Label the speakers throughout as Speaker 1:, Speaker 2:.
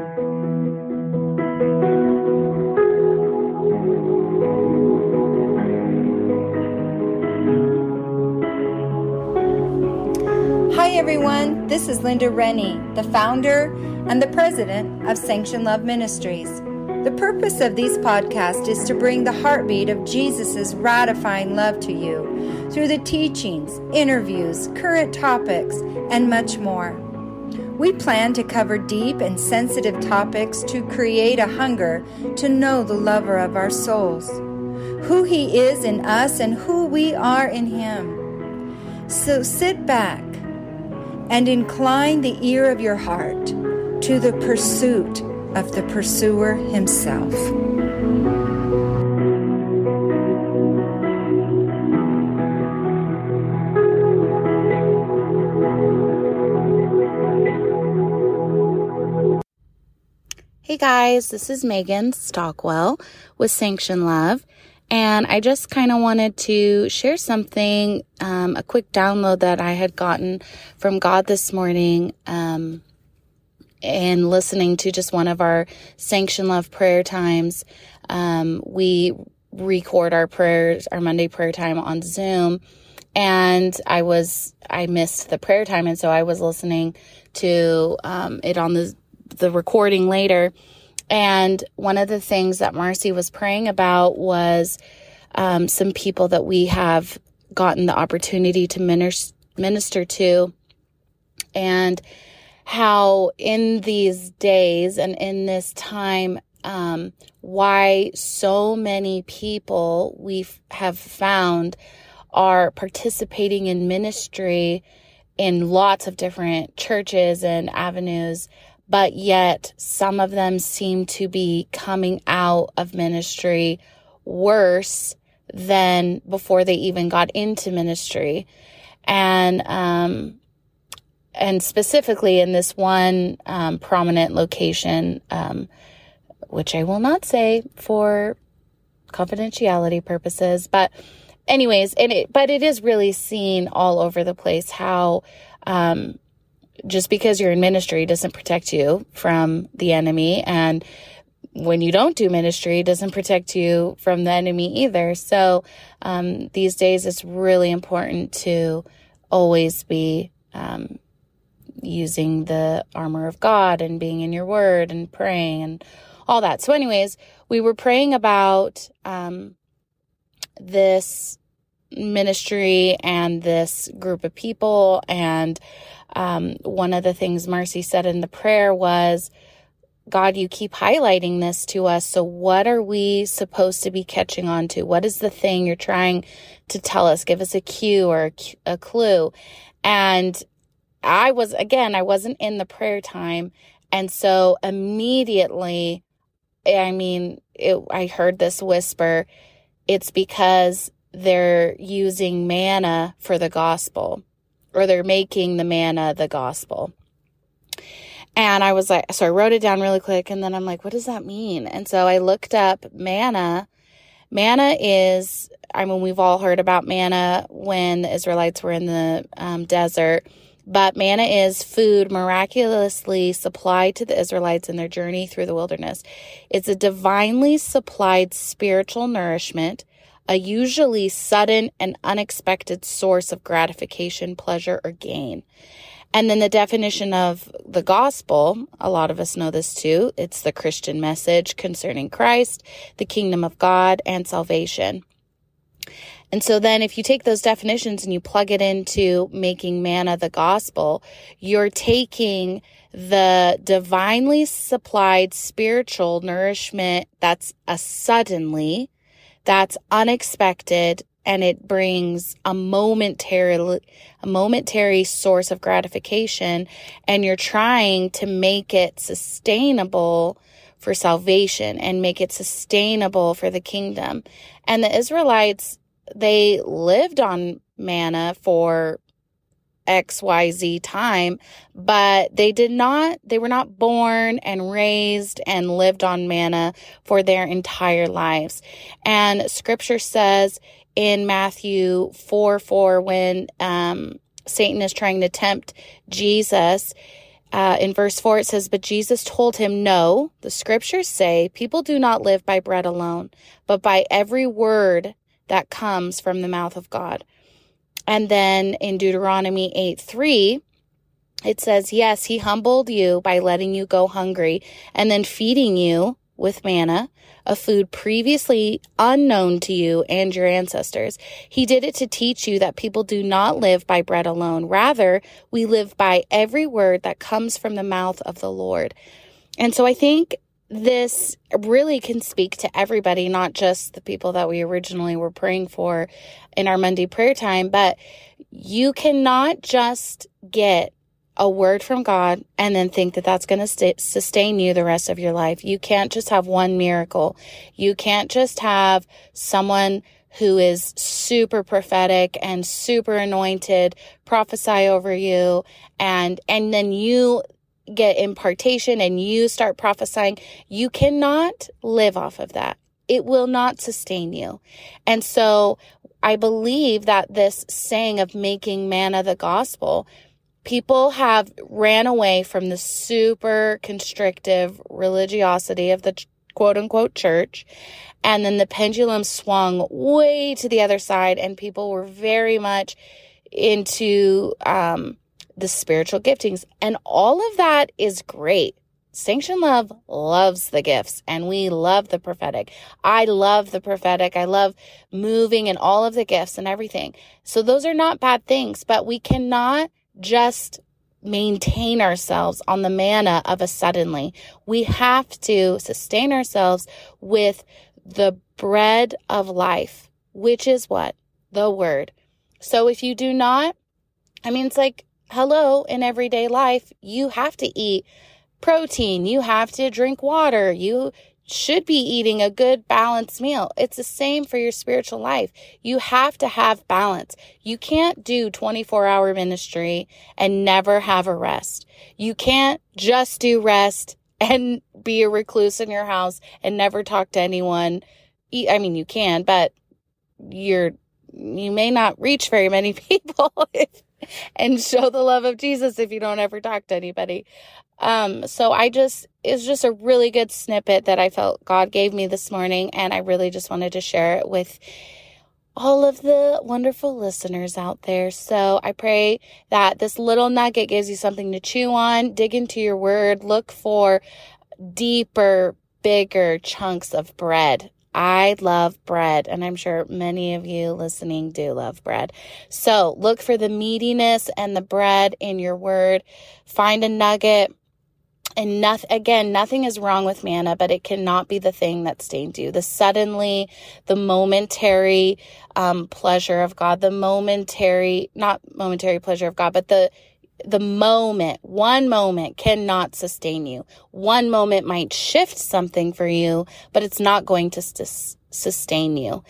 Speaker 1: Hi, everyone. This is Linda Rennie, the founder and the president of Sanction Love Ministries. The purpose of these podcasts is to bring the heartbeat of Jesus' ratifying love to you through the teachings, interviews, current topics, and much more. We plan to cover deep and sensitive topics to create a hunger to know the lover of our souls, who he is in us, and who we are in him. So sit back and incline the ear of your heart to the pursuit of the pursuer himself.
Speaker 2: Hey guys, this is Megan Stockwell with Sanction Love. And I just kind of wanted to share something, um, a quick download that I had gotten from God this morning, um, and listening to just one of our Sanction Love prayer times. Um, we record our prayers, our Monday prayer time on Zoom. And I was, I missed the prayer time. And so I was listening to, um, it on the, the recording later. And one of the things that Marcy was praying about was um, some people that we have gotten the opportunity to minister, to, and how in these days and in this time, um, why so many people we have found are participating in ministry in lots of different churches and avenues but yet some of them seem to be coming out of ministry worse than before they even got into ministry. And, um, and specifically in this one um, prominent location, um, which I will not say for confidentiality purposes, but anyways, and it, but it is really seen all over the place how, um, just because you're in ministry doesn't protect you from the enemy. And when you don't do ministry, doesn't protect you from the enemy either. So um, these days, it's really important to always be um, using the armor of God and being in your word and praying and all that. So, anyways, we were praying about um, this ministry and this group of people and um, one of the things Marcy said in the prayer was, God, you keep highlighting this to us. So, what are we supposed to be catching on to? What is the thing you're trying to tell us? Give us a cue or a, clue. And I was, again, I wasn't in the prayer time. And so immediately, I mean, it, I heard this whisper it's because they're using manna for the gospel or they're making the manna the gospel. And I was like, so I wrote it down really quick. And then I'm like, what does that mean? And so I looked up manna. Manna is, I mean, we've all heard about manna when the Israelites were in the um, desert, but manna is food miraculously supplied to the Israelites in their journey through the wilderness. It's a divinely supplied spiritual nourishment a usually sudden and unexpected source of gratification, pleasure, or gain. And then the definition of the gospel, a lot of us know this too. It's the Christian message concerning Christ, the kingdom of God, and salvation. And so then if you take those definitions and you plug it into making manna the gospel, you're taking the divinely supplied spiritual nourishment that's a suddenly that's unexpected and it brings a momentary a momentary source of gratification and you're trying to make it sustainable for salvation and make it sustainable for the kingdom. And the Israelites they lived on manna for XYZ time, but they did not, they were not born and raised and lived on manna for their entire lives. And scripture says in Matthew 4 4, when um, Satan is trying to tempt Jesus, uh, in verse 4, it says, But Jesus told him, No, the scriptures say people do not live by bread alone, but by every word that comes from the mouth of God. And then in Deuteronomy 8 3, it says, Yes, he humbled you by letting you go hungry and then feeding you with manna, a food previously unknown to you and your ancestors. He did it to teach you that people do not live by bread alone. Rather, we live by every word that comes from the mouth of the Lord. And so I think this really can speak to everybody, not just the people that we originally were praying for in our Monday prayer time, but you cannot just get a word from God and then think that that's going to st- sustain you the rest of your life. You can't just have one miracle. You can't just have someone who is super prophetic and super anointed prophesy over you and and then you get impartation and you start prophesying. You cannot live off of that. It will not sustain you. And so I believe that this saying of making manna the gospel people have ran away from the super constrictive religiosity of the quote unquote church. And then the pendulum swung way to the other side, and people were very much into um, the spiritual giftings. And all of that is great. Sanction Love loves the gifts and we love the prophetic. I love the prophetic. I love moving and all of the gifts and everything. So those are not bad things, but we cannot just maintain ourselves on the manna of a suddenly. We have to sustain ourselves with the bread of life, which is what? The word. So if you do not, I mean, it's like, hello, in everyday life, you have to eat protein, you have to drink water, you should be eating a good balanced meal. It's the same for your spiritual life. You have to have balance. You can't do 24 hour ministry and never have a rest. You can't just do rest and be a recluse in your house and never talk to anyone. I mean, you can, but you're, you may not reach very many people if, and show the love of Jesus if you don't ever talk to anybody. Um, so I just, it's just a really good snippet that I felt God gave me this morning. And I really just wanted to share it with all of the wonderful listeners out there. So I pray that this little nugget gives you something to chew on, dig into your word, look for deeper, bigger chunks of bread. I love bread, and I'm sure many of you listening do love bread. So look for the meatiness and the bread in your word. Find a nugget and nothing again nothing is wrong with manna but it cannot be the thing that stains you the suddenly the momentary um, pleasure of god the momentary not momentary pleasure of god but the the moment one moment cannot sustain you. One moment might shift something for you but it's not going to st- sustain you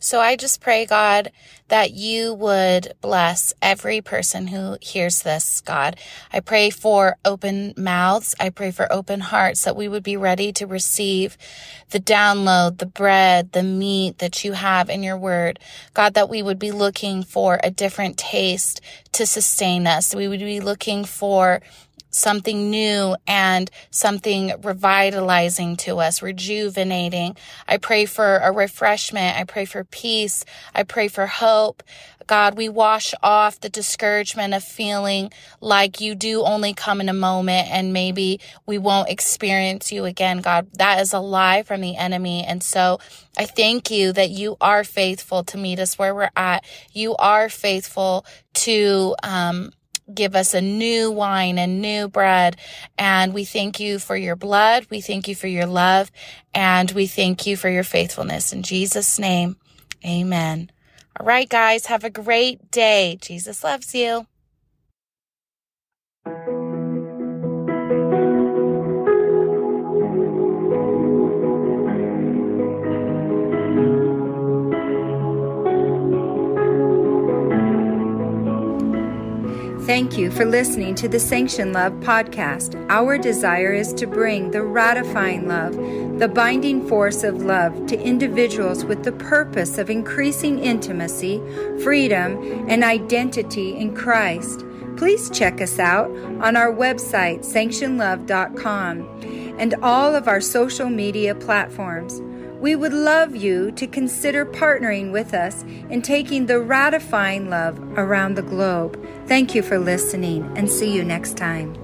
Speaker 2: so I just pray, God, that you would bless every person who hears this, God. I pray for open mouths. I pray for open hearts that we would be ready to receive the download, the bread, the meat that you have in your word. God, that we would be looking for a different taste to sustain us. We would be looking for something new and something revitalizing to us, rejuvenating. I pray for a refreshment. I pray for peace. I pray for hope. God, we wash off the discouragement of feeling like you do only come in a moment and maybe we won't experience you again. God, that is a lie from the enemy. And so I thank you that you are faithful to meet us where we're at. You are faithful to, um, give us a new wine and new bread. And we thank you for your blood. We thank you for your love. And we thank you for your faithfulness. In Jesus' name, amen. All right, guys, have a great day. Jesus loves you.
Speaker 1: Thank you for listening to the Sanction Love podcast. Our desire is to bring the ratifying love, the binding force of love to individuals with the purpose of increasing intimacy, freedom, and identity in Christ. Please check us out on our website, sanctionlove.com, and all of our social media platforms. We would love you to consider partnering with us in taking the ratifying love around the globe. Thank you for listening and see you next time.